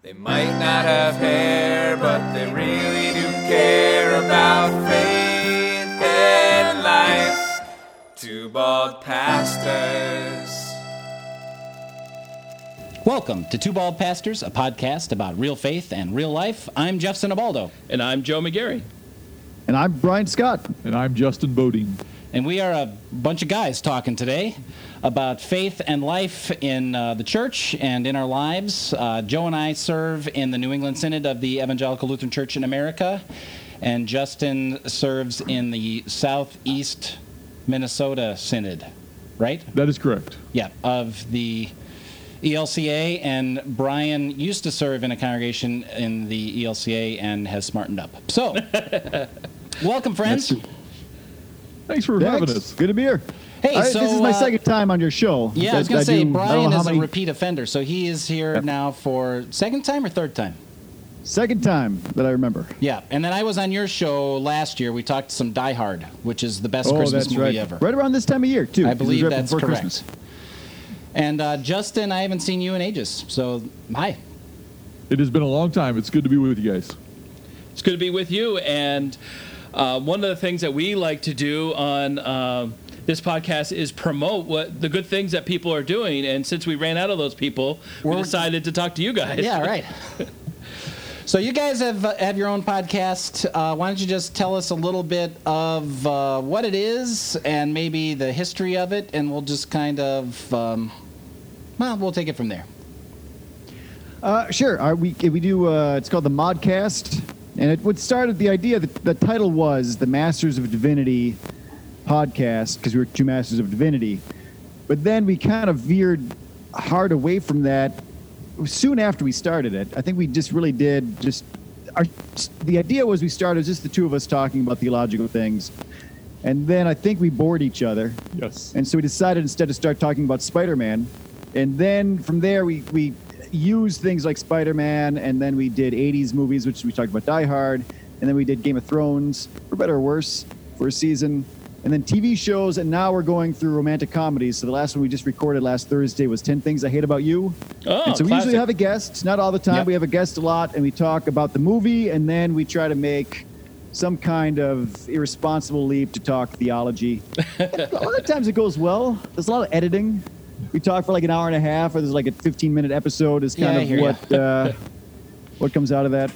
They might not have hair, but they really do care about faith and life. Two bald pastors. Welcome to Two Bald Pastors, a podcast about real faith and real life. I'm Jeff Sinabaldo, And I'm Joe McGarry. And I'm Brian Scott. And I'm Justin Bodine. And we are a bunch of guys talking today about faith and life in uh, the church and in our lives. Uh, Joe and I serve in the New England Synod of the Evangelical Lutheran Church in America, and Justin serves in the Southeast Minnesota Synod, right? That is correct. Yeah, of the ELCA, and Brian used to serve in a congregation in the ELCA and has smartened up. So, welcome, friends. Thanks for having us. Good to be here. Hey, I- so this is my uh, second time on your show. Yeah, I was gonna say do- Brian is how is a repeat offender, so he is here now for second time or third time. Second time that I remember. Yeah, and then I was on your show last year. We talked some Die Hard, which is the best oh, Christmas movie right. ever. Right around this time of year, too. I believe right that's correct. Christmas. And uh, Justin, I haven't seen you in ages, so hi. It has been a long time. It's good to be with you guys. It's good to be with you. And uh, one of the things that we like to do on uh, this podcast is promote what the good things that people are doing. And since we ran out of those people, we We're- decided to talk to you guys. Yeah, right. so you guys have uh, have your own podcast. Uh, why don't you just tell us a little bit of uh, what it is and maybe the history of it, and we'll just kind of um, well, we'll take it from there. Uh, sure. Our, we, we do, uh, it's called the Modcast. And it what started the idea, that the title was the Masters of Divinity podcast, because we were two Masters of Divinity. But then we kind of veered hard away from that soon after we started it. I think we just really did just, our, the idea was we started just the two of us talking about theological things. And then I think we bored each other. Yes. And so we decided instead to start talking about Spider-Man, and then from there we we used things like Spider-Man, and then we did '80s movies, which we talked about Die Hard, and then we did Game of Thrones, for better or worse, for a season, and then TV shows, and now we're going through romantic comedies. So the last one we just recorded last Thursday was 10 Things I Hate About You. Oh, and so we classic. usually have a guest, not all the time. Yep. We have a guest a lot, and we talk about the movie, and then we try to make some kind of irresponsible leap to talk theology. a lot of times it goes well. There's a lot of editing. We talk for like an hour and a half, or there's like a 15 minute episode. Is kind Yeah, of what uh, what comes out of that.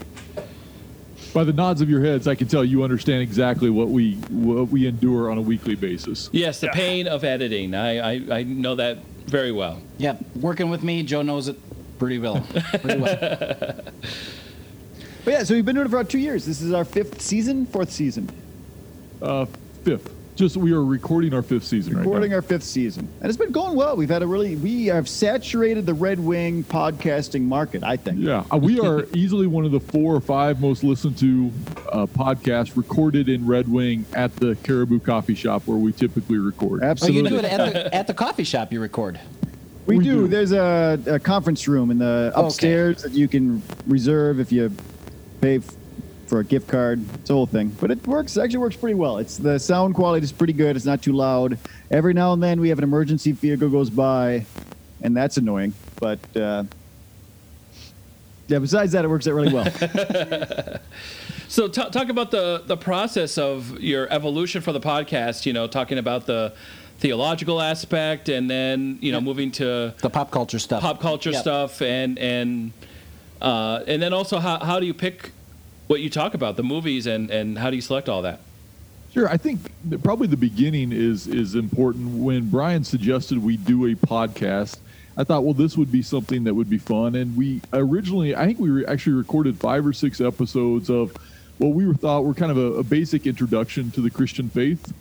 By the nods of your heads, I can tell you understand exactly what we what we endure on a weekly basis. Yes, the pain of editing. I, I, I know that very well. Yeah, working with me, Joe knows it pretty well. Pretty well. But yeah, so we've been doing it for about two years. This is our fifth season, fourth season, Uh, fifth. Just we are recording our fifth season recording right our fifth season, and it's been going well. We've had a really we have saturated the Red Wing podcasting market. I think. Yeah, uh, we are easily one of the four or five most listened to uh, podcasts recorded in Red Wing at the Caribou Coffee Shop where we typically record. oh, you do it at the at the coffee shop. You record. We, We do. do. There's a, a conference room in the Okay. upstairs that you can reserve if you pay f- for a gift card. It's a whole thing, but it works. Actually, works pretty well. It's the sound quality is pretty good. It's not too loud. Every now and then we have an emergency vehicle goes by, and that's annoying. But uh, yeah, besides that, it works out really well. So t- talk about the the process of your evolution for the podcast. You know, talking about the theological aspect, and then you know moving to The pop culture stuff. pop culture Yep. stuff, and and uh, and then also how how do you pick what you talk about, the movies, and and how do you select all that? Sure, I think probably the beginning is is important. When Brian suggested we do a podcast, I thought, well, this would be something that would be fun. And we originally, I think we re- actually recorded five or six episodes of what we were thought were kind of a, a basic introduction to the Christian faith,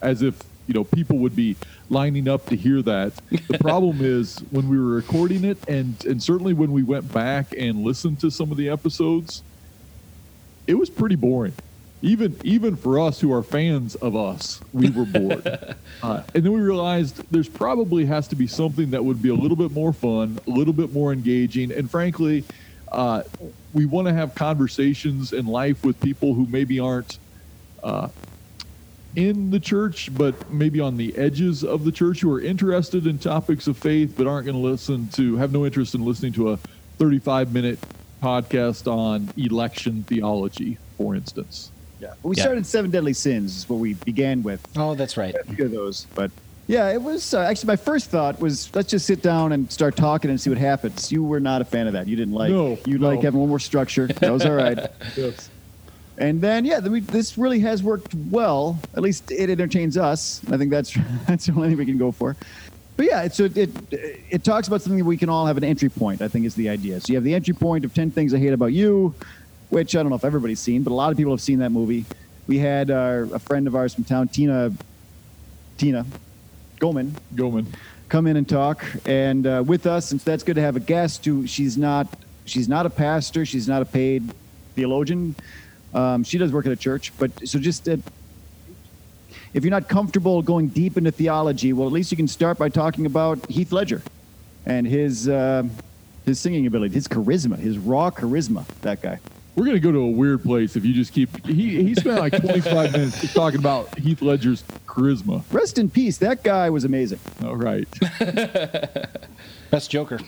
as if you know people would be lining up to hear that. The problem is when we were recording it, and and certainly when we went back and listened to some of the episodes, it was pretty boring. Even even for us who are fans of us, we were bored. uh, and then we realized there's probably has to be something that would be a little bit more fun, a little bit more engaging, and frankly, uh, we want to have conversations in life with people who maybe aren't uh, in the church, but maybe on the edges of the church, who are interested in topics of faith, but aren't going to listen to have no interest in listening to a 35 minute podcast on election theology, for instance. Yeah. We Yeah. started Seven Deadly Sins, is what we began with. Oh, that's right. A few of those. But yeah, it was uh, actually my first thought was let's just sit down and start talking and see what happens. You were not a fan of that. You didn't like. No, You no. like having one more structure. That was all right. Yes. And then yeah, then we, this really has worked well. At least it entertains us. I think that's that's the only thing we can go for. But yeah, it's, it, it it talks about something that we can all have an entry point. I think is the idea. So you have the entry point of ten things I hate about you, which I don't know if everybody's seen, but a lot of people have seen that movie. We had our, a friend of ours from town, Tina, Tina, Goldman, Goman. come in and talk and uh, with us and so that's good to have a guest who she's not she's not a pastor she's not a paid theologian um, she does work at a church but so just uh, if you're not comfortable going deep into theology well at least you can start by talking about heath ledger and his uh, his singing ability his charisma his raw charisma that guy We're going to go to a weird place if you just keep. He, he spent like 25 minutes talking about Heath Ledger's charisma. rest in peace that guy was amazing All right. Best Joker.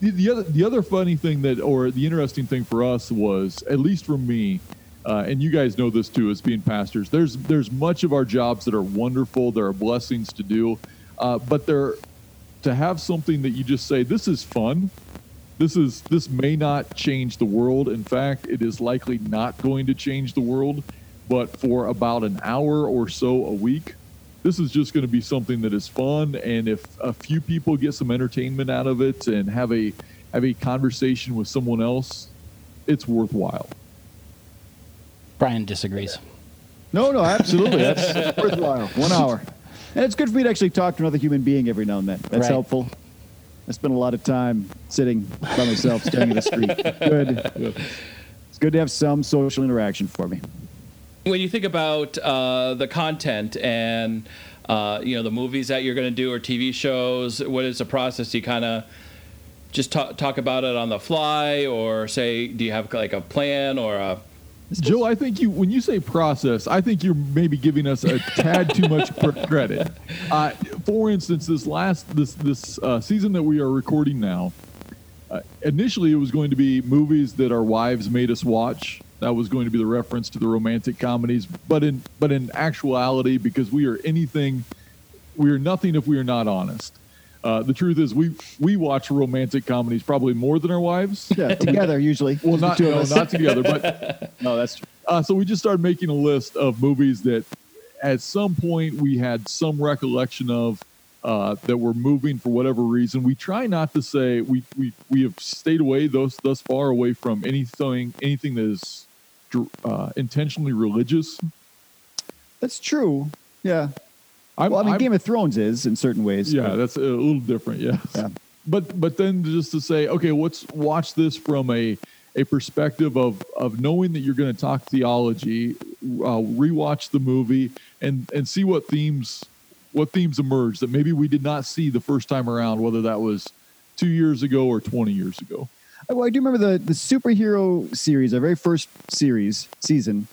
the, the other the other funny thing that or the interesting thing for us was at least for me uh, and you guys know this too as being pastors. There's there's much of our jobs that are wonderful there are blessings to do uh, but there to have something that you just say this is fun. This is this may not change the world. In fact it is likely not going to change the world but for about an hour or so a week this is just going to be something that is fun and if a few people get some entertainment out of it and have a have a conversation with someone else it's worthwhile Brian disagrees. No, no, absolutely. That's, that's worthwhile. One hour. And it's good for me to actually talk to another human being every now and then. That's Right. helpful. I spend a lot of time sitting by myself, staring at the street. Good. It's good to have some social interaction for me. when you think about uh, the content and uh, you know the movies that you're going to do or TV shows, what is the process? Do you kind of just talk, talk about it on the fly, or say, do you have like a plan or a joe i think you when you say process i think you're maybe giving us a tad too much credit. Uh, for instance this last this this uh, season that we are recording now uh, initially it was going to be movies that our wives made us watch. That was going to be the reference to the romantic comedies. But in but in actuality because we are anything we are nothing if we are not honest uh, the truth is we we watch romantic comedies probably more than our wives Yeah, together usually. well not no, not together but No, that's true. uh, so we just started making a list of movies that at some point we had some recollection of uh, that were moving for whatever reason. We try not to say we, we, we have stayed away thus thus far away from anything anything that is uh, intentionally religious. That's true. Yeah. I'm, Well, I mean, I'm- Game of Thrones is in certain ways. yeah, but- that's a little different. Yes. Yeah. But but then just to say, okay, let's watch this from a a perspective of of knowing that you're going to talk theology, uh, rewatch the movie, and and see what themes what themes emerge that maybe we did not see the first time around, whether that was two years ago or twenty years ago. Well, I do remember the the superhero series, our very first series season.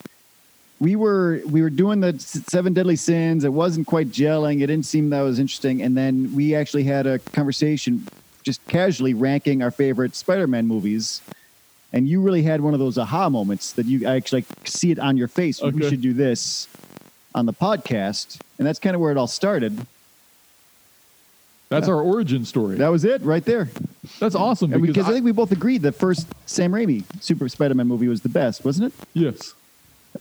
We were we were doing the seven deadly sins. It wasn't quite gelling. It didn't seem that was interesting. And then we actually had a conversation, just casually ranking our favorite Spider-Man movies. And you really had one of those aha moments that you I actually see it on your face. We should do this on the podcast, and that's kind of where it all started. That's our origin story. That was it right there. That's awesome because because I, I- think we both agreed the first Sam Raimi Super Spider-Man movie was the best, wasn't it? yes.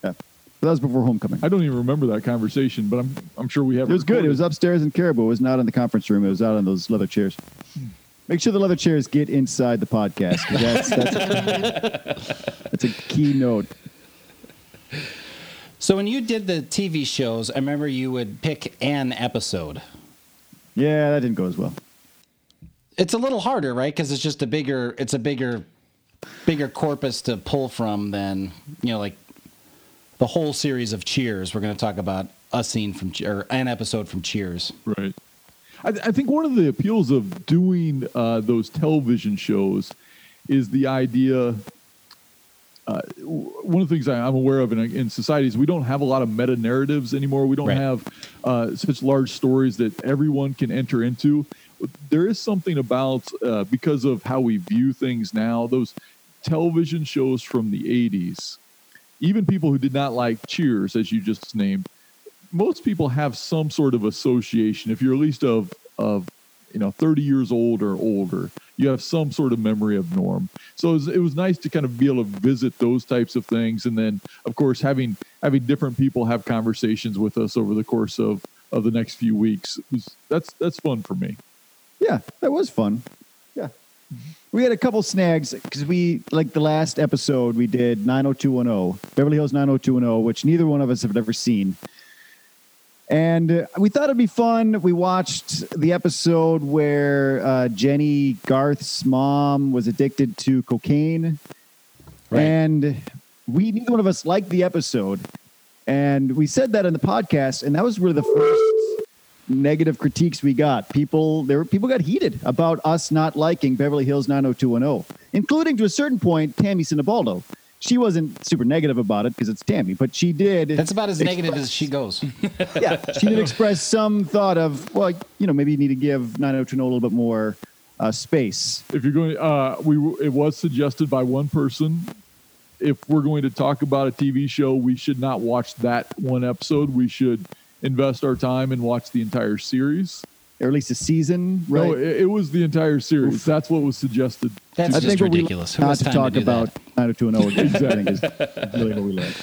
Yeah. But that was before Homecoming. I don't even remember that conversation, but I'm I'm sure we have. It was good. It was upstairs in Caribou. It was not in the conference room. It was out on those leather chairs. Make sure the leather chairs get inside the podcast. That's, that's, that's a key note. So when you did the TV shows, I remember you would pick an episode. Yeah, that didn't go as well. It's a little harder, right? Because it's just a bigger, it's a bigger, bigger corpus to pull from than you know, like the whole series of Cheers. We're going to talk about a scene from or an episode from Cheers. Right. I, I think one of the appeals of doing uh, those television shows is the idea. Uh, one of the things I, I'm aware of in, in society is we don't have a lot of meta narratives anymore. We don't Right. have uh, such large stories that everyone can enter into. There is something about uh, because of how we view things now. Those television shows from the 80s, even people who did not like Cheers, as you just named, most people have some sort of association. If you're at least of, of you know, 30 years old or older, you have some sort of memory of Norm. So it was, it was nice to kind of be able to visit those types of things. And then, of course, having having different people have conversations with us over the course of, of the next few weeks. Was, that's, that's fun for me. Yeah, that was fun. Yeah. Mm-hmm. We had a couple snags because we, like the last episode, we did 90210, Beverly Hills 90210, which neither one of us have ever seen. And uh, we thought it'd be fun. We watched the episode where uh, Jennie Garth's mom was addicted to cocaine. Right. And we, neither one of us liked the episode. And we said that in the podcast, and that was really the first negative critiques we got. People there were people got heated about us not liking Beverly Hills 90210, including to a certain point Tammy Sinabaldo. She wasn't super negative about it because it's Tammy, but she did. That's about as negative as she goes. yeah, she did express some thought of, well, you know, maybe you need to give 90210 a little bit more uh, space. If you're going, uh, we it was suggested by one person. If we're going to talk about a TV show, we should not watch that one episode. We should invest our time and watch the entire series. Or at least a season, right? No, it, it was the entire series. That's what was suggested. That's I just think what we ridiculous. Who not has to time talk do about that? 90210 again. I think is really what we like.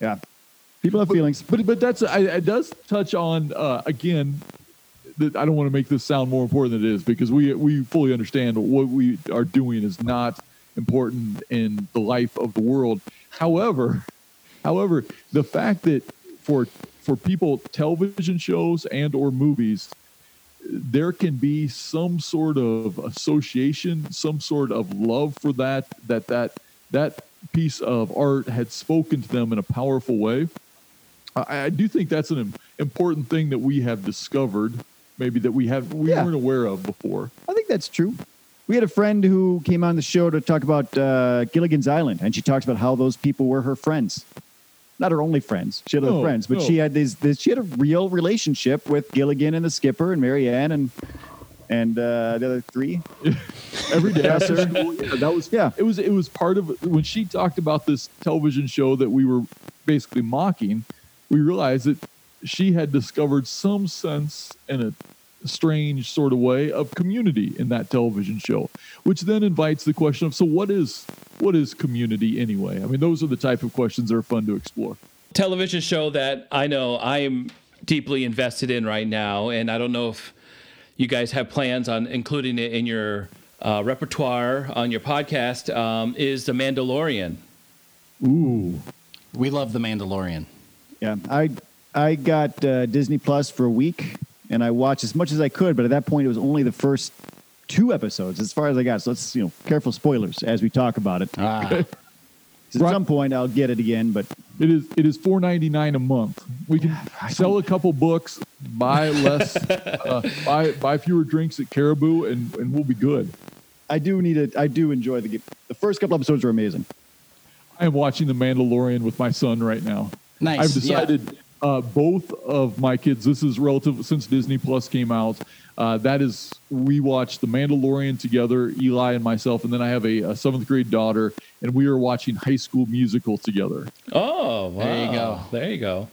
Yeah, people have feelings. But but that's I, it does touch on uh, again. That I don't want to make this sound more important than it is because we we fully understand what we are doing is not important in the life of the world. However, however, the fact that for for people television shows and or movies there can be some sort of association some sort of love for that that that that piece of art had spoken to them in a powerful way i, I do think that's an important thing that we have discovered maybe that we have we Yeah. weren't aware of before I think that's true. We had a friend who came on the show to talk about uh, Gilligan's Island, and she talks about how those people were her friends. Not her only friends. She had other No, friends, but no. she had these, this. She had a real relationship with Gilligan and the skipper and Mary Ann and and uh, the other three. every day after Professor. school. Yeah, that was Yeah. It was it was part of when she talked about this television show that we were basically mocking. We realized that she had discovered some sense in a strange sort of way of community in that television show, which then invites the question of so what is what is community anyway? I mean, those are the type of questions that are fun to explore. television show that I know I am deeply invested in right now, and I don't know if you guys have plans on including it in your uh, repertoire on your podcast. Um, is The Mandalorian? Ooh, We love The Mandalorian. Yeah, I I got uh, Disney Plus for a week, and I watched as much as I could. But at that point, it was only the first two episodes, as far as I got. So let's you know, careful spoilers as we talk about it. Ah, 'Cause Right. At some point, I'll get it again, but it is it is four ninety nine a month. We can sell a couple books, buy less, uh, buy buy fewer drinks at Caribou, and and we'll be good. I do need it. I do enjoy the. Game. The first couple episodes are amazing. I am watching The Mandalorian with my son right now. Nice, I've decided uh, both of my kids. This is relative since Disney Plus came out. Uh, that is, we watched The Mandalorian together, Eli and myself, and then I have a, a seventh grade daughter, and we are watching High School Musical together. Oh, wow. There you go. There you go.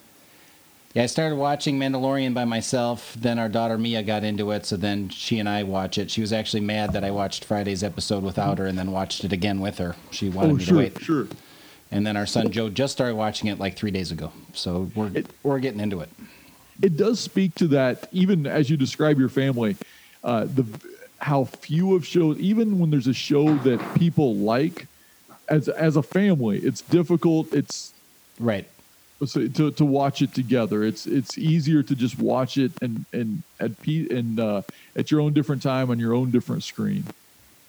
yeah. I started watching Mandalorian by myself. Then our daughter Mia got into it, so then she and I watch it. She was actually mad that I watched Friday's episode without her, and then watched it again with her. She wanted Oh, me to sure, wait. sure. And then our son Joe just started watching it like three days ago. So we're we're getting into it. it does speak to that even as you describe your family uh, the how few of shows even when there's a show that people like as as a family it's difficult it's Right. so to, to watch it together it's it's easier to just watch it and and at pe- and uh, at your own different time on your own different screen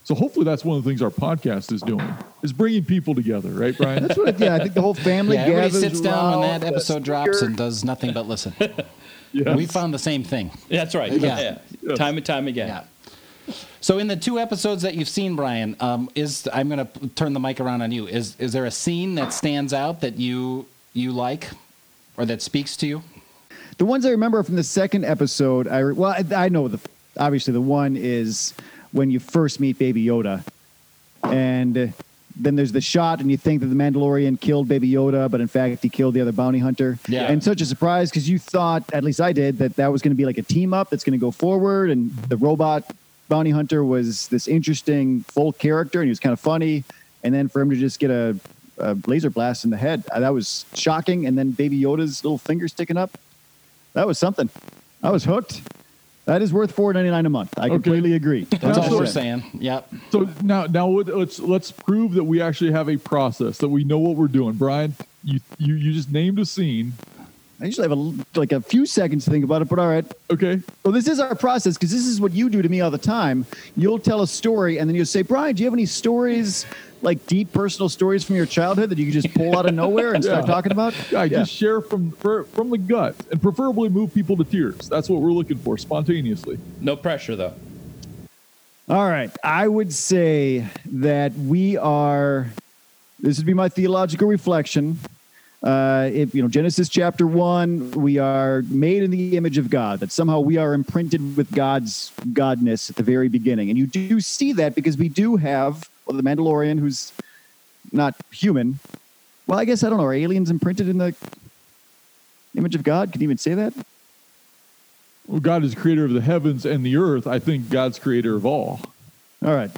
so hopefully that's one of the things our podcast is doing is bringing people together right brian That's what. I, yeah, I think the whole family Yeah, everybody gathers sits down when that the episode drops and does nothing but listen. Yes. We found the same thing. That's right. Yeah. Yeah. Time and time again. Yeah. So in the two episodes that you've seen, Brian, um, is I'm going to turn the mic around on you. Is is there a scene that stands out that you you like, or that speaks to you? The ones I remember from the second episode, I well, I, I know the obviously the one is when you first meet Baby Yoda. and uh, then there's the shot, and you think that the Mandalorian killed Baby Yoda, but in fact he killed the other bounty hunter. Yeah. And such a surprise because you thought, at least I did, that that was going to be like a team up that's going to go forward, and the robot bounty hunter was this interesting full character, and he was kind of funny. And then for him to just get a, a laser blast in the head, uh, that was shocking. And then Baby Yoda's little finger sticking up, that was something. I was hooked. That is worth four ninety nine a month. I completely agree. That's all So- we're saying. Yep. So now, now let- let's let's prove that we actually have a process that we know what we're doing. Brian, you you, you just named a scene. I usually have a, l- like a few seconds to think about it, but all right. Okay, Well, this is our process because this is what you do to me all the time. You'll tell a story and then you'll say, Brian, do you have any stories, like deep personal stories from your childhood that you can just pull out of nowhere and start talking about? yeah, just share from from the gut, and preferably move people to tears. That's what we're looking for, spontaneously. No pressure though. All right. I would say that we are, this would be my theological reflection. Uh, if you know Genesis chapter one, we are made in the image of God. That somehow we are imprinted with God's godness at the very beginning, and you do see that because we do have well, the Mandalorian, who's not human. Well, I guess I don't know. Are aliens imprinted in the image of God? Can you even say that? Well, God is creator of the heavens and the earth. I think God's creator of all. All right.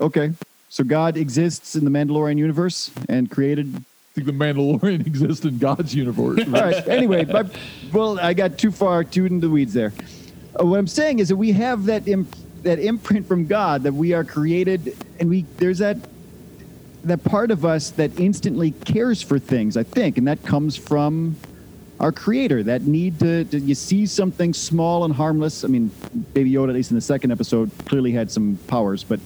Okay. So God exists in the Mandalorian universe and created think the Mandalorian exists in God's universe. All right. Anyway, my, well, I got too far too into the weeds there. Uh, what I'm saying is that we have that imp, that imprint from God that we are created, and we there's that that part of us that instantly cares for things. I think, and that comes from our Creator. That need to, to you see something small and harmless. I mean, Baby Yoda, at least in the second episode, clearly had some powers, but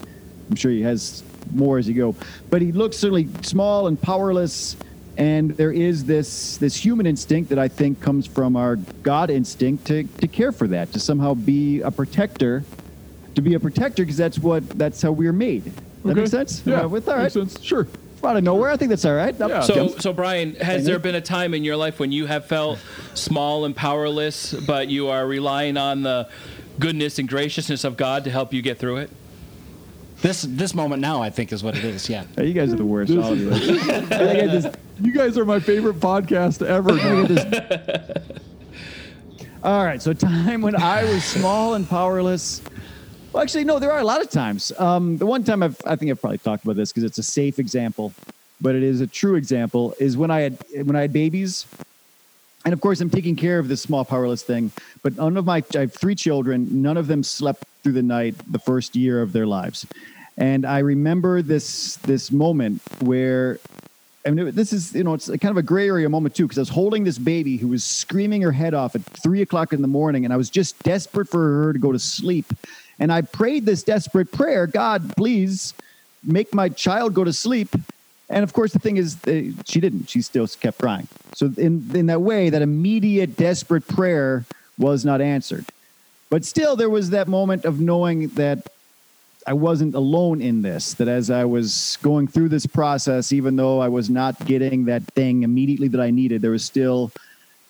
I'm sure he has more as you go. But he looks certainly small and powerless, and there is this this human instinct that I think comes from our God instinct to to care for that, to somehow be a protector, to be a protector because that's what that's how we're made. That Okay. makes sense. Yeah, Uh, with all right, makes sense. Sure. out of nowhere. I think that's all right. Yeah. So, so Brian, has there been a time in your life when you have felt small and powerless, but you are relying on the goodness and graciousness of God to help you get through it? This this moment now, I think, is what it is. Yeah. Hey, you guys are the worst. all of you. I think I just You guys are my favorite podcast ever. All right, so time when I was small and powerless. Well, actually, no, there are a lot of times. Um, the one time I've, I think I've probably talked about this because it's a safe example, but it is a true example. Is when I had when I had babies, and of course I'm taking care of this small powerless thing. But none of my I have three children. None of them slept through the night the first year of their lives, and I remember this this moment where I mean, this is, you know, it's kind of a gray area moment too, because I was holding this baby who was screaming her head off at three o'clock in the morning, and I was just desperate for her to go to sleep. And I prayed this desperate prayer God, please make my child go to sleep. And of course, the thing is, uh, she didn't. She still kept crying. So, in, in that way, that immediate, desperate prayer was not answered. But still, there was that moment of knowing that I wasn't alone in this. That as I was going through this process, even though I was not getting that thing immediately that I needed, there was still,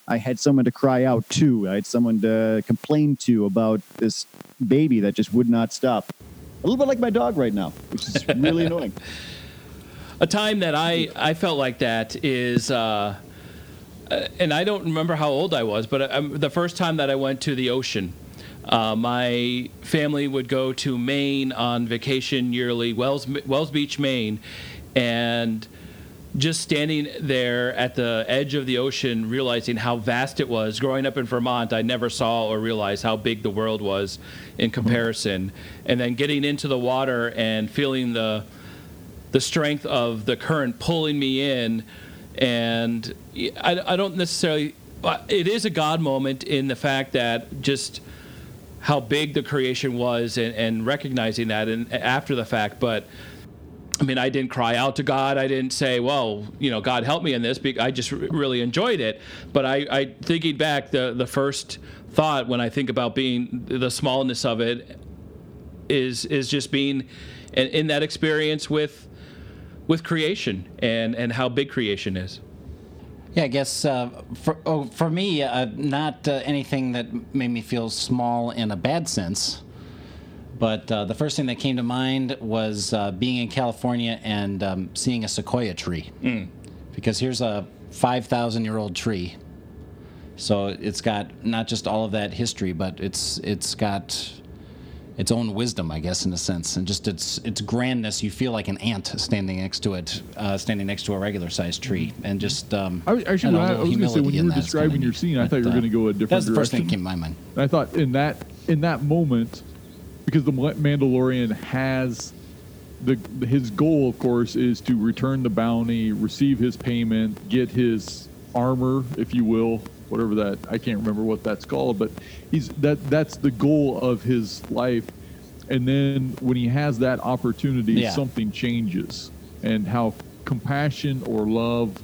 I had someone to cry out to. I had someone to complain to about this baby that just would not stop. A little bit like my dog right now, which is really annoying. A time that I, I felt like that is, uh, uh, and I don't remember how old I was, but um, the first time that I went to the ocean. Uh, my family would go to Maine on vacation yearly, Wells, Wells Beach, Maine, and just standing there at the edge of the ocean, realizing how vast it was. Growing up in Vermont, I never saw or realized how big the world was in comparison. And then getting into the water and feeling the the strength of the current pulling me in, and I, I don't necessarily. but It is a God moment in the fact that just how big the creation was and, and recognizing that and after the fact, but. I mean, I didn't cry out to God. I didn't say, "Well, you know, God help me in this." I just really enjoyed it. But I, I thinking back, the the first thought when I think about being the smallness of it is is just being in, in that experience with with creation and and how big creation is. Yeah, I guess uh, for oh, for me, uh, not uh, anything that made me feel small in a bad sense, But uh, the first thing that came to mind was uh, being in California and um, seeing a sequoia tree. Because here's a 5,000 year old tree. So it's got not just all of that history, but it's it's got its own wisdom, I guess, in a sense, and just its its grandness. You feel like an ant standing next to it, uh, standing next to a regular sized tree, and just um, I was, actually, don't know, when I, I was going to say when you were describing your scene, I thought you were uh, going to go a different That's the direction. first thing that came to my mind. I thought in that in that moment, because the Mandalorian has the his goal, of course, is to return the bounty, receive his payment, get his armor, if you will, whatever that I can't remember what that's called, but he's that that's the goal of his life. And then when he has that opportunity, Yeah. something changes, and how compassion or love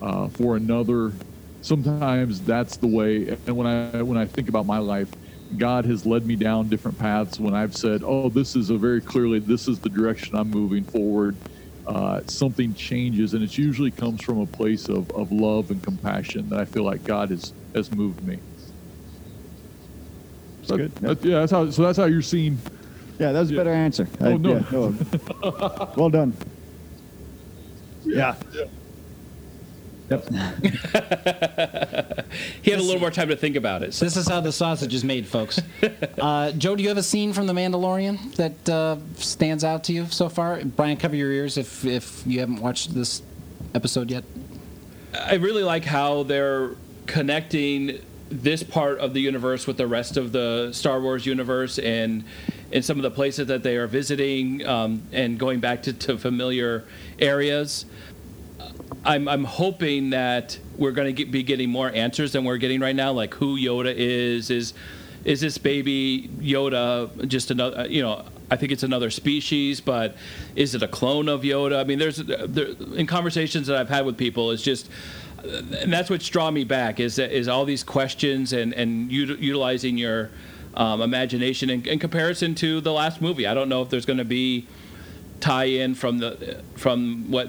uh, for another sometimes that's the way and when i when i think about my life god has led me down different paths when i've said oh this is a very clearly this is the direction i'm moving forward uh, something changes and it usually comes from a place of, of love and compassion that i feel like god has has moved me so good. that- yeah that's how so that's how you're seeing Yeah, that was a better answer. Oh, I- no. yeah, no. well done. Yeah. Yep. He had a little more time to think about it. So This is how the sausage is made, folks. Uh, Joe, do you have a scene from The Mandalorian that uh, stands out to you so far? Brian, cover your ears if if you haven't watched this episode yet. I really like how they're connecting this part of the universe with the rest of the Star Wars universe and in some of the places that they are visiting um, and going back to, to familiar areas. I'm, I'm hoping that we're going to be getting more answers than we're getting right now, like who Yoda is. Is is this baby Yoda just another? Uh, you know, I think it's another species, but is it a clone of Yoda? I mean, there's uh, there, in conversations that I've had with people, it's just. Uh, and that's what's drawn me back is is all these questions and and utilizing your um, imagination in, in comparison to the last movie. I don't know if there's going to be tie-in from the from what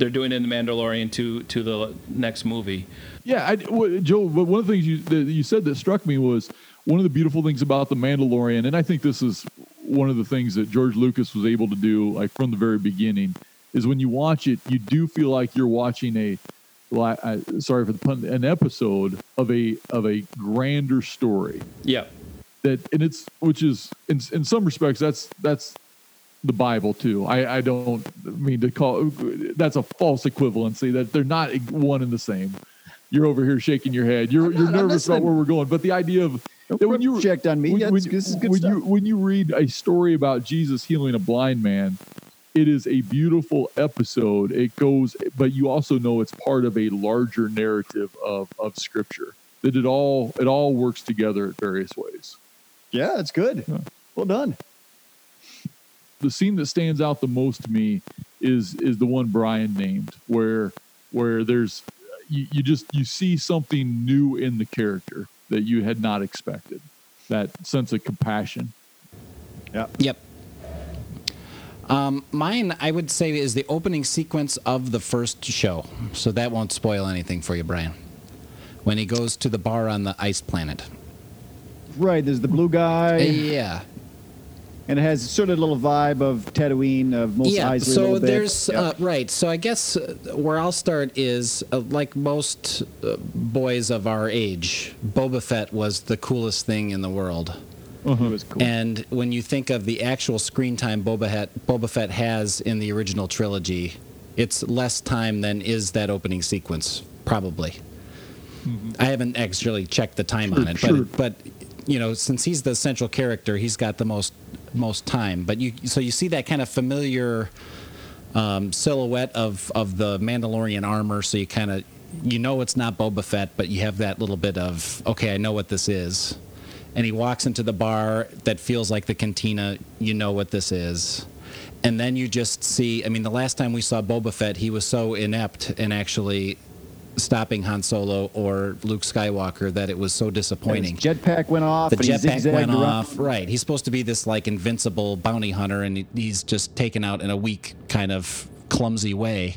they're doing in the Mandalorian to to the next movie. Yeah, I, well, Joe. One of the things you that you said that struck me was one of the beautiful things about the Mandalorian, and I think this is one of the things that George Lucas was able to do, like from the very beginning, is when you watch it, you do feel like you're watching a, li- uh, sorry for the pun, an episode of a of a grander story Yeah, that, and it's which is in in some respects that's that's the Bible too. I, I don't mean to call that's a false equivalency that they're not one and the same. You're over here shaking your head. You're I'm you're nervous about where we're going. But the idea of that when you project on me. when, That's- when, this is good when stuff. you when you read a story about Jesus healing a blind man, it is a beautiful episode. It goes, but you also know it's part of a larger narrative of of Scripture. That it all it all works together in various ways. Yeah, it's good. Yeah. Well done. The scene that stands out the most to me is is the one Brian named, where where there's you, you just you see something new in the character that you had not expected. That sense of compassion. Yep. Um, mine, I would say, is the opening sequence of the first show. So that won't spoil anything for you, Brian. When he goes to the bar on the ice planet. Right, there's the blue guy, Yeah. And it has sort of a little vibe of Tatooine, of Mos yeah. Eisley So there's Yeah. uh, right. So I guess uh, where I'll start is uh, like most uh, boys of our age, Boba Fett was the coolest thing in the world. it was cool. And when you think of the actual screen time Boba Fett, Boba Fett has in the original trilogy, it's less time than is that opening sequence, probably. I haven't actually checked the time on it, sure. but but you know, since he's the central character, he's got the most most time. But you so you see that kind of familiar um, silhouette of of the Mandalorian armor, so you kind of you know it's not Boba Fett, but you have that little bit of okay, I know what this is. And he walks into the bar that feels like the cantina. You know what this is. And then you just see. I mean, the last time we saw Boba Fett, he was so inept and actually stopping Han Solo or Luke Skywalker that it was so And disappointing his jetpack went off. the jetpack went around. off. Right. He's supposed to be this like invincible bounty hunter, and he's just taken out in a weak, kind of clumsy way.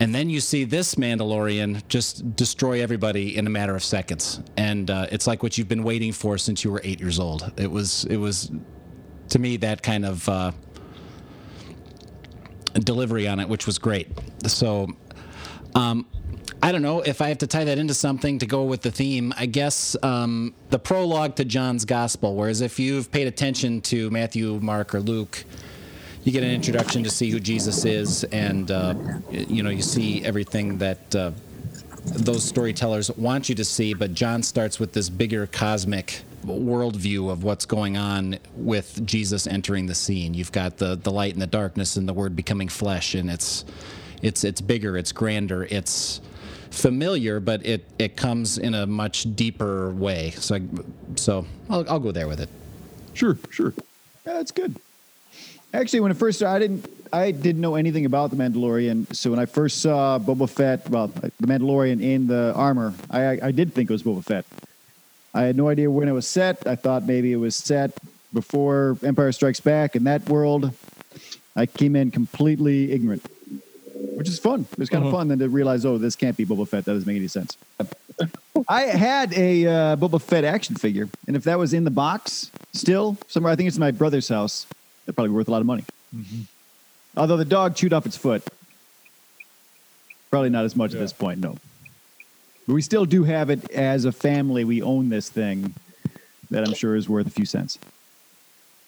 And then you see this Mandalorian just destroy everybody in a matter of seconds, and uh, it's like what you've been waiting for since you were eight years old. It was it was to me that kind of uh, delivery on it, which was great. So, um, I don't know if I have to tie that into something to go with the theme. I guess um, the prologue to John's Gospel, whereas if you've paid attention to Matthew, Mark, or Luke, you get an introduction to see who Jesus is, and uh, you know you see everything that uh, those storytellers want you to see. But John starts with this bigger cosmic worldview of what's going on with Jesus entering the scene. You've got the the light and the darkness, and the Word becoming flesh, and it's it's it's bigger, it's grander, it's familiar, but it it comes in a much deeper way. So I, so I'll, I'll go there with it. Sure, sure. Yeah, that's good. Actually, when it first started, I didn't I didn't know anything about the Mandalorian. So when I first saw Boba Fett, well, the Mandalorian in the armor, I I did think it was Boba Fett. I had no idea when it was set. I thought maybe it was set before Empire Strikes Back in that world. I came in completely ignorant, which is fun. It was kind of Uh-huh. fun then to realize, oh, this can't be Boba Fett. That doesn't make any sense. I had a uh, Boba Fett action figure, and if that was in the box still somewhere, I think it's in my brother's house. That'd probably be worth a lot of money. Although the dog chewed off its foot, probably not as much at this point. No, but we still do have it as a family. We own this thing that I'm sure is worth a few cents.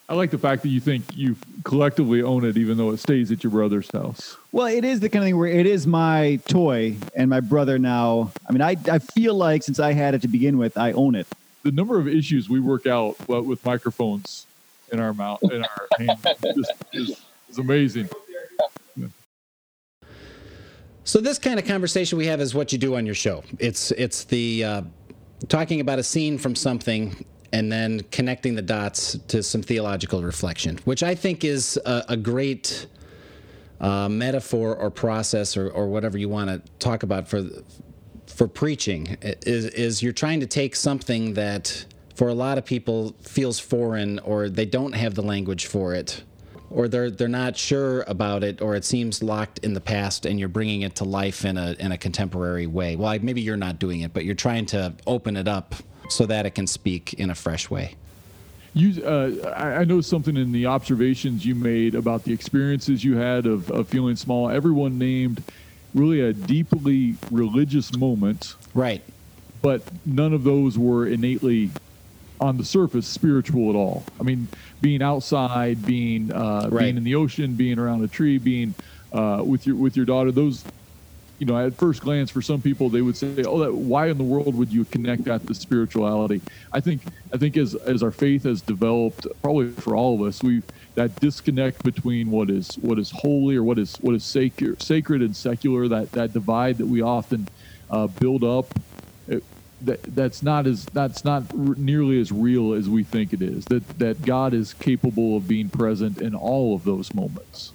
I like the fact that you think you collectively own it, even though it stays at your brother's house. Well, it is the kind of thing where it is my toy, and my brother now. I mean, I I feel like since I had it to begin with, I own it. The number of issues we work out what, with microphones in our mouth, in our hand, just is, is amazing. So this kind of conversation we have is what you do on your show. It's it's the uh, talking about a scene from something and then connecting the dots to some theological reflection, which I think is a, a great uh, metaphor or process or, or whatever you want to talk about for for preaching. Is is you're trying to take something that for a lot of people feels foreign or they don't have the language for it or they're they're not sure about it, or it seems locked in the past, and you're bringing it to life in a in a contemporary way. Well, maybe you're not doing it, but you're trying to open it up so that it can speak in a fresh way. You, uh, I, I know something in the observations you made about the experiences you had of, of feeling small. Everyone named really a deeply religious moment, Right. but none of those were innately on the surface spiritual at all. I mean, being outside, being uh, Right. being in the ocean, being around a tree, being uh, with your with your daughter. Those, you know, at first glance, for some people, they would say, "Oh, that, why in the world would you connect that to spirituality?" I think I think as as our faith has developed, probably for all of us, we've that disconnect between what is what is holy or what is what is sacred, sacred and secular. That that divide that we often uh, build up. It, that that's not as that's not nearly as real as we think it is. That that God is capable of being present in all of those moments.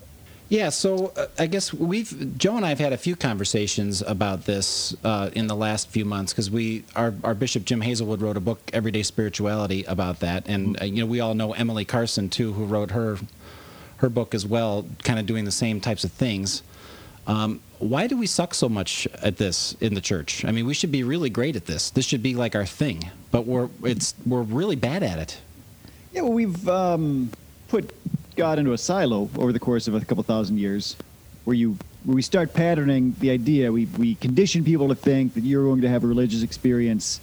Yeah, so uh, I guess we've Joe and I have had a few conversations about this uh, in the last few months because we our, our Bishop Jim Hazelwood wrote a book Everyday Spirituality about that, and uh, you know we all know Emily Carson too, who wrote her her book as well, kind of doing the same types of things. Um, why do we suck so much at this in the church? I mean, we should be really great at this. This should be like our thing, but we're it's we're really bad at it. Yeah, well, we've um, put God into a silo over the course of a couple thousand years, where you where we start patterning the idea. We we condition people to think that you're going to have a religious experience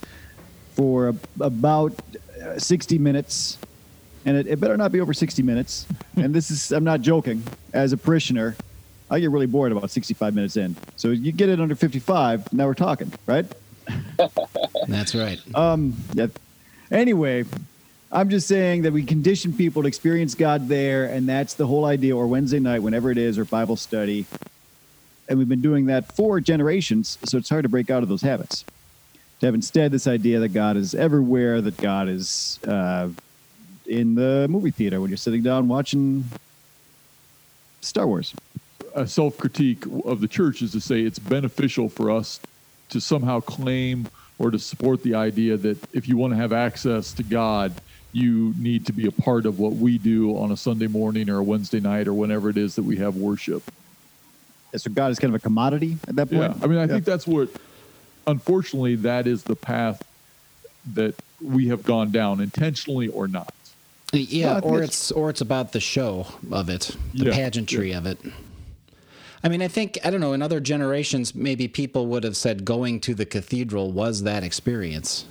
for a, about uh, 60 minutes, and it, it better not be over 60 minutes. and this is I'm not joking. As a parishioner, I get really bored about 65 minutes in. So you get it under 55. Now we're talking, right? That's right. Um, yeah. Anyway, I'm just saying that we condition people to experience God there, and that's the whole idea, or Wednesday night, whenever it is, or Bible study. And we've been doing that for generations, so it's hard to break out of those habits. To have instead this idea that God is everywhere, that God is uh, in the movie theater when you're sitting down watching Star Wars. A self critique of the church is to say it's beneficial for us to somehow claim or to support the idea that if you want to have access to God, you need to be a part of what we do on a Sunday morning or a Wednesday night or whenever it is that we have worship. So God is kind of a commodity at that point. Yeah, I mean, I think that's what. Unfortunately, that is the path that we have gone down, intentionally or not. Yeah, Well, or it's- it's or it's about the show of it, the Yeah, pageantry of it. I mean, I think I don't know. In other generations, maybe people would have said going to the cathedral was that experience,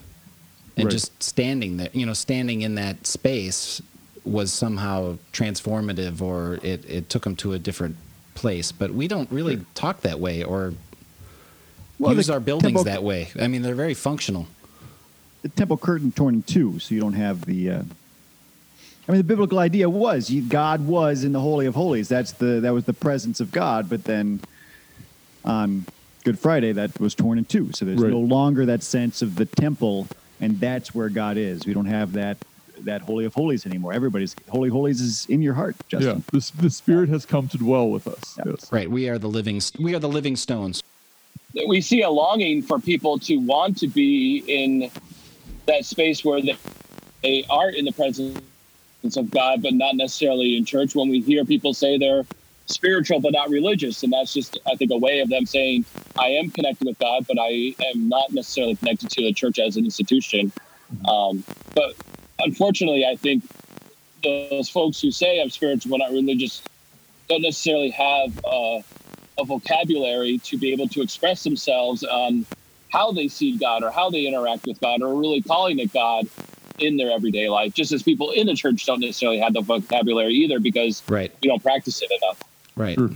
and Right. just standing there, you know, standing in that space was somehow transformative, or it it took them to a different place. But we don't really talk that way, or Well, use our buildings temple- that way. I mean, they're very functional. the temple curtain torn in two, so you don't have the. Uh, I mean, the biblical idea was you, God was in the holy of holies. That's the that was the presence of God. But then on Good Friday, that was torn in two, so there's Right. no longer that sense of the temple, and that's where God is. We don't have that that holy of holies anymore. Everybody's holy holies is in your heart, Yeah, Justin. the, the Spirit has come to dwell with us. Yeah. Yes. Right? We are the living. We are the living stones. we see a longing for people to want to be in that space where they, they are in the presence of God, but not necessarily in church. When we hear people say they're spiritual but not religious, and that's just, I think, a way of them saying, I am connected with God, but I am not necessarily connected to the church as an institution. Um, but unfortunately, I think those folks who say I'm spiritual but not religious don't necessarily have uh, a vocabulary to be able to express themselves on how they see God or how they interact with God or really calling it God in their everyday life. Just as people in the church don't necessarily have the vocabulary either because Right. we don't practice it enough. Right. Sure.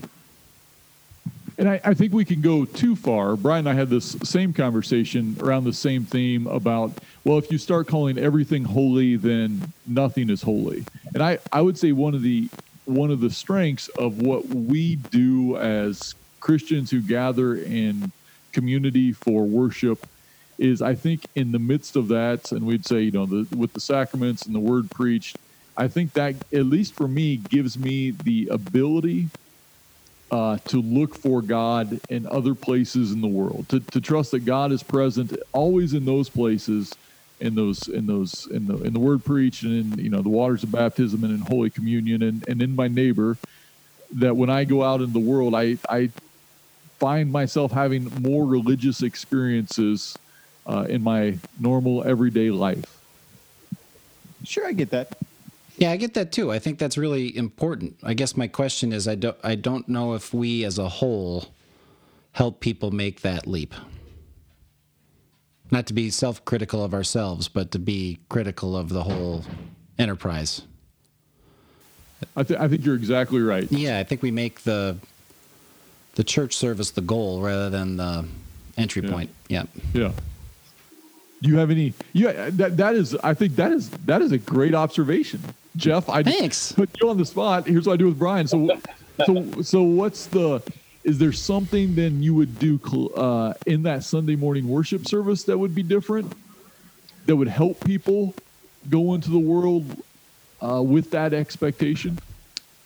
And I, I think we can go too far. Brian and I had this same conversation around the same theme about, well, if you start calling everything holy, then nothing is holy. And I, I would say one of the one of the strengths of what we do as Christians who gather in community for worship is I think in the midst of that, and we'd say, you know, the, with the sacraments and the word preached, I think that, at least for me, gives me the ability uh, to look for God in other places in the world, to, to trust that God is present always in those places, in those in those in the in the word preached and in you know the waters of baptism and in Holy Communion and, and in my neighbor, that when I go out in the world, I I find myself having more religious experiences uh, in my normal everyday life. Sure, I get that. Yeah, I get that too. I think that's really important. I guess my question is I don't I don't know if we as a whole help people make that leap. Not to be self-critical of ourselves, but to be critical of the whole enterprise. I, th- I think you're exactly right. Yeah, I think we make the the church service the goal rather than the entry Yeah. point. Yeah. Yeah. Do you have any? Yeah, that that is. I think that is that is a great observation, Jeff. I Thanks. put you on the spot. Here's what I do with Brian. So, so, so what's the? Is there something then you would do uh, in that Sunday morning worship service that would be different? That would help people go into the world uh, with that expectation.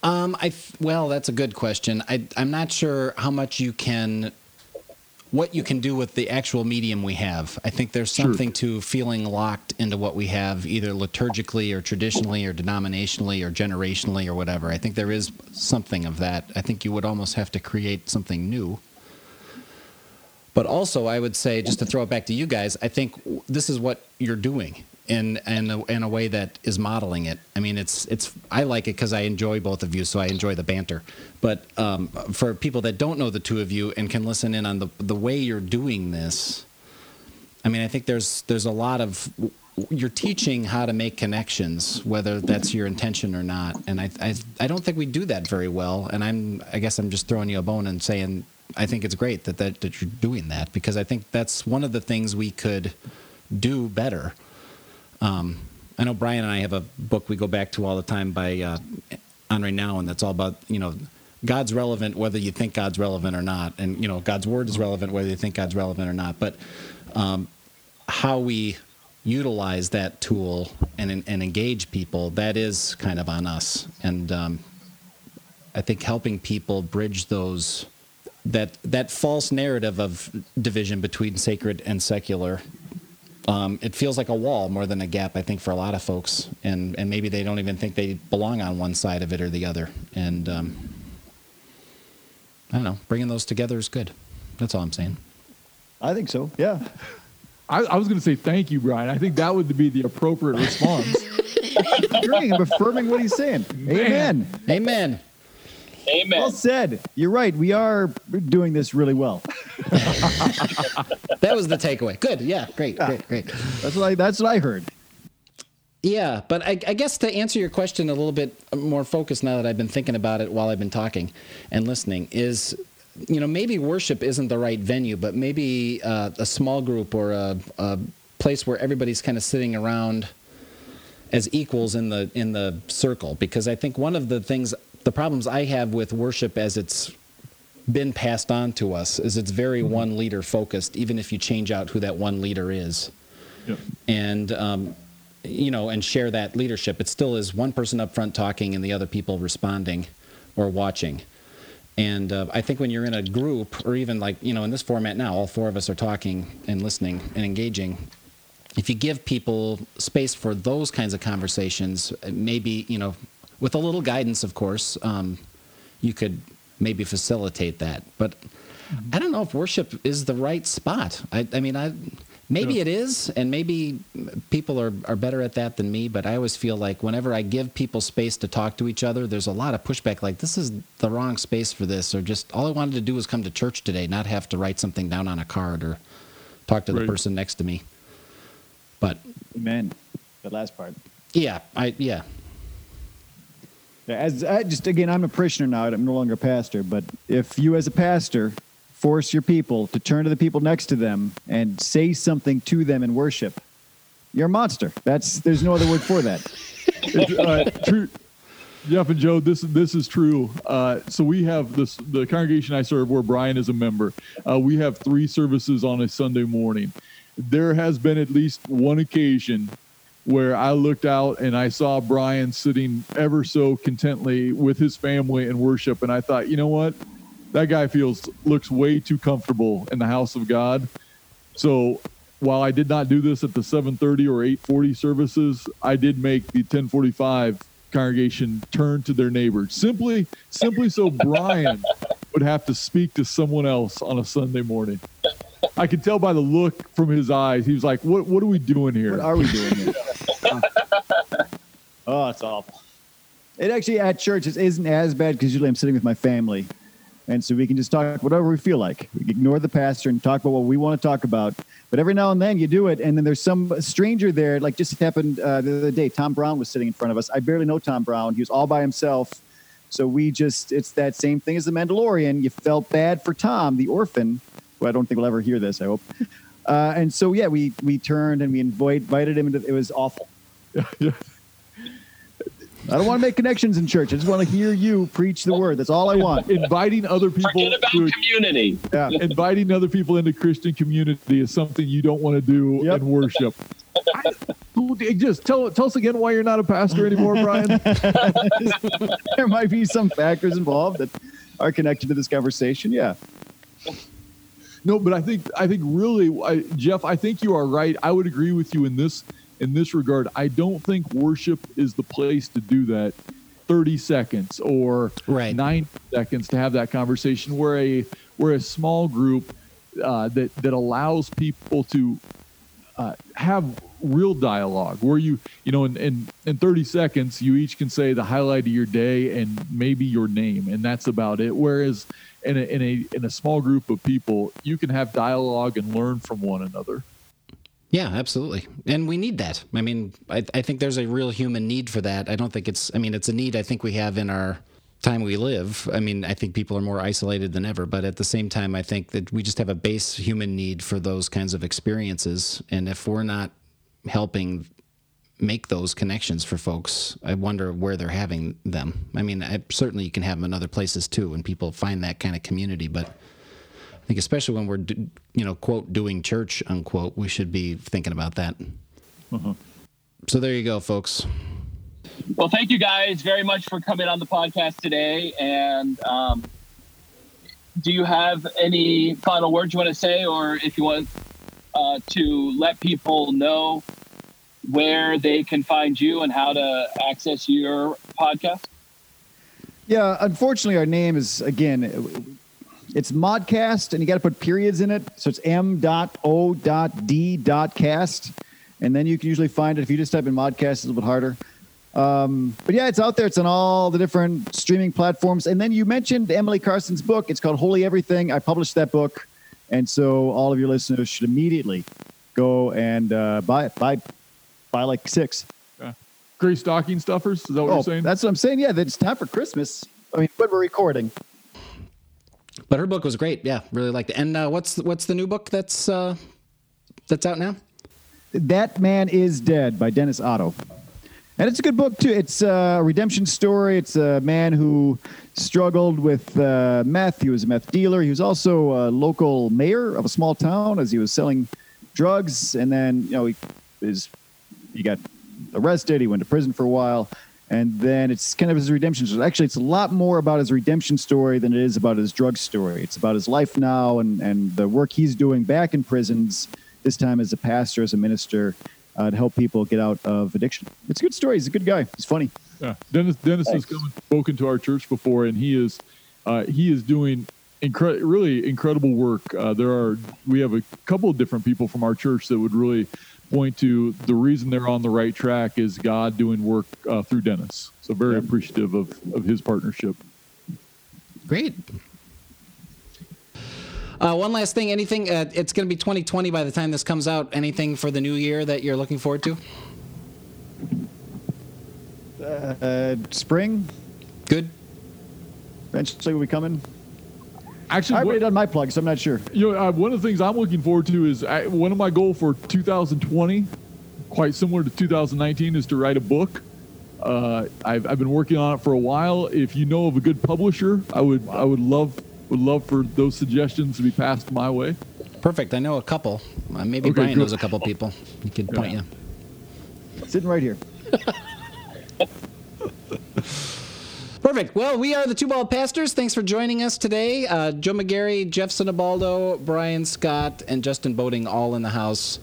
Um, I well, that's a good question. I, I'm not sure how much you can, what you can do with the actual medium we have. I think there's Sure. something to feeling locked into what we have, either liturgically or traditionally or denominationally or generationally or whatever. I think there is something of that. I think you would almost have to create something new. But also, I would say, just to throw it back to you guys, I think this is what you're doing in in a, in a way that is modeling it. I mean, it's it's I like it because I enjoy both of you, so I enjoy the banter. But um, for people that don't know the two of you and can listen in on the the way you're doing this, I mean, I think there's there's a lot of you're teaching how to make connections, whether that's your intention or not. And I, I I don't think we do that very well. And I'm I guess I'm just throwing you a bone and saying I think it's great that that, that you're doing that because I think that's one of the things we could do better. Um, I know Brian and I have a book we go back to all the time by uh, Andre Now, and that's all about you know God's relevant whether you think God's relevant or not, and you know God's word is relevant whether you think God's relevant or not. But um, how we utilize that tool and and engage people that is kind of on us, and um, I think helping people bridge those that that false narrative of division between sacred and secular um, it feels like a wall more than a gap, I think, for a lot of folks, and and maybe they don't even think they belong on one side of it or the other. And um, I don't know, bringing those together is good. That's all I'm saying. I think so. Yeah. I, I was going to say thank you, Brian. I think that would be the appropriate response. agreeing. I'm affirming what he's saying. Amen. Amen. Amen. Well said. You're right. We are doing this really well. That was the takeaway. Good. Yeah. Great. Great. Great. That's what I. That's what I heard. Yeah, but I, I guess to answer your question a little bit more focused now that I've been thinking about it while I've been talking and listening is, you know, maybe worship isn't the right venue, but maybe uh, a small group or a, a place where everybody's kind of sitting around as equals in the in the circle. Because I think one of the things, the problems I have with worship as it's been passed on to us is it's very one leader focused, even if you change out who that one leader is. Yep. and um, you know and share that leadership. It still is one person up front talking and the other people responding or watching. And uh, i think when you're in a group or even like you know in this format now all four of us are talking and listening and engaging. If you give people space for those kinds of conversations maybe you know with a little guidance of course um, you could maybe facilitate that but i don't know if worship is the right spot i, I mean i maybe Yeah. it is and maybe people are, are better at that than me but i always feel like whenever i give people space to talk to each other there's a lot of pushback like this is the wrong space for this or just all i wanted to do was come to church today not have to write something down on a card or talk to the person next to me but Amen. The last part. yeah i yeah Yeah, As I just again, I'm a parishioner now. I'm no longer a pastor. But if you, as a pastor, force your people to turn to the people next to them and say something to them in worship, you're a monster. That's there's no other word for that. Uh, true. Jeff and Joe, this this is true. Uh, so we have this the congregation I serve, where Brian is a member. Uh, we have three services on a Sunday morning. There has been at least one occasion where I looked out and I saw Brian sitting ever so contently with his family in worship, and I thought, you know what, that guy feels looks way too comfortable in the house of God. So while I did not do this at the 7:30 or 8:40 services, I did make the 10:45 congregation turn to their neighbor simply simply so Brian would have to speak to someone else on a Sunday morning. I could tell by the look from his eyes. He was like, "What what are we doing here?" What are we doing here? oh, it's awful. It actually at church it isn't as bad because usually I'm sitting with my family, and so we can just talk whatever we feel like. We can ignore the pastor and talk about what we want to talk about. But every now and then you do it, and then there's some stranger there. Like just happened uh, the other day. Tom Brown was sitting in front of us. I barely know Tom Brown. He was all by himself. So we just, it's that same thing as the Mandalorian. You felt bad for Tom, the orphan, who I don't think we'll ever hear this, I hope. Uh, and so, yeah, we, we turned and we invite, invited him. Into, it was awful. I don't want to make connections in church. I just want to hear you preach the word. That's all I want. Inviting other people Forget about to community. Yeah. inviting other people into Christian community is something you don't want to do Yep. in worship. I- just tell tell us again why you're not a pastor anymore, Brian. there might be some factors involved that are connected to this conversation. Yeah. No, but I think I think really, I, Jeff, I think you are right. I would agree with you in this in this regard. I don't think worship is the place to do that. Thirty seconds or Right. nine seconds to have that conversation. Where a where a small group uh, that that allows people to uh, have real dialogue where you you know in, in in 30 seconds you each can say the highlight of your day and maybe your name and that's about it whereas in a in a in a small group of people you can have dialogue and learn from one another Yeah, absolutely. And we need that. I mean, I, I think there's a real human need for that. I don't think it's, I mean, it's a need I think we have in our time we live. I mean, I think people are more isolated than ever, but at the same time, I think that we just have a base human need for those kinds of experiences. And if we're not helping make those connections for folks, I wonder where they're having them. I mean, I, certainly you can have them in other places too, and people find that kind of community, but I think especially when we're, do, you know, quote, doing church, unquote, we should be thinking about that. So there you go, folks. Well, thank you guys very much for coming on the podcast today. And um, do you have any final words you want to say, or if you want uh, to let people know where they can find you and how to access your podcast? Yeah, unfortunately, our name is again, it's Modcast, and you got to put periods in it. So it's m.o.d.cast, and then you can usually find it if you just type in Modcast. It's a little bit harder. Um, but yeah, it's out there. It's on all the different streaming platforms. And then you mentioned Emily Carson's book. It's called Holy Everything. I published that book, and so all of your listeners should immediately go and uh, buy it. Buy, buy like six. Gray stocking stuffers. Is that what Oh, you're saying? that's what I'm saying. Yeah, that it's time for Christmas. I mean, when we're recording. But her book was great. Yeah, really liked it. And uh, what's what's the new book that's uh, that's out now? That Man Is Dead by Dennis Otto. And it's a good book, too. It's a redemption story. It's a man who struggled with uh, meth. He was a meth dealer. He was also a local mayor of a small town as he was selling drugs. And then, you know, he, is, he got arrested. He went to prison for a while. And then it's kind of his redemption story. Actually, it's a lot more about his redemption story than it is about his drug story. It's about his life now and, and the work he's doing back in prisons this time as a pastor, as a minister, uh, to help people get out of addiction. It's a good story. He's a good guy. He's funny. Yeah. Dennis Dennis has come and spoken to our church before, and he is uh, he is doing incre- really incredible work. Uh, there are we have a couple of different people from our church that would really point to the reason they're on the right track is God doing work uh, through Dennis. So very appreciative of of his partnership. Great. Uh, one last thing. Anything? Uh, it's going to be 2020 by the time this comes out. Anything for the new year that you're looking forward to? Uh, spring Good. eventually will be coming. I Actually, already what, done my plug, so I'm not sure. you know, uh, one of the things I'm looking forward to is I, one of my goal for 2020, quite similar to 2019, is to write a book. Uh, I've, I've been working on it for a while. If you know of a good publisher, I would I would love would love for those suggestions to be passed my way. Perfect. I know a couple. Uh, maybe Okay, Brian good. knows a couple people. He can point Yeah. you. Sitting right here. Perfect. Well, we are the Two Bald Pastors. Thanks for joining us today. Uh, Joe McGarry, Jeff Sinabaldo, Brian Scott, and Justin Boating all in the house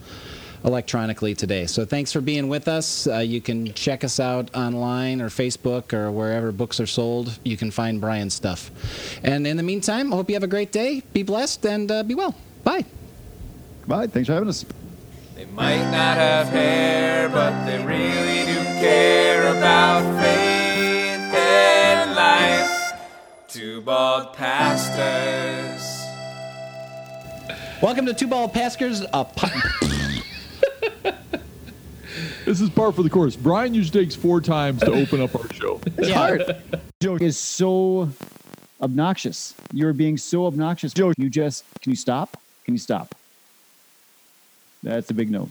electronically today. So thanks for being with us. Uh, you can check us out online or Facebook or wherever books are sold. You can find Brian's stuff. And in the meantime, I hope you have a great day. Be blessed and uh, be well. Bye. Bye. Thanks for having us. They might not have hair, but they really do care about faith and life. Two bald pastors. Welcome to Two Bald Pastors. A po- This is par for the course. Brian usually takes four times to open up our show. It's hard. Joe is so obnoxious. You're being so obnoxious. Joe, you just, can you stop? Can you stop? That's a big no.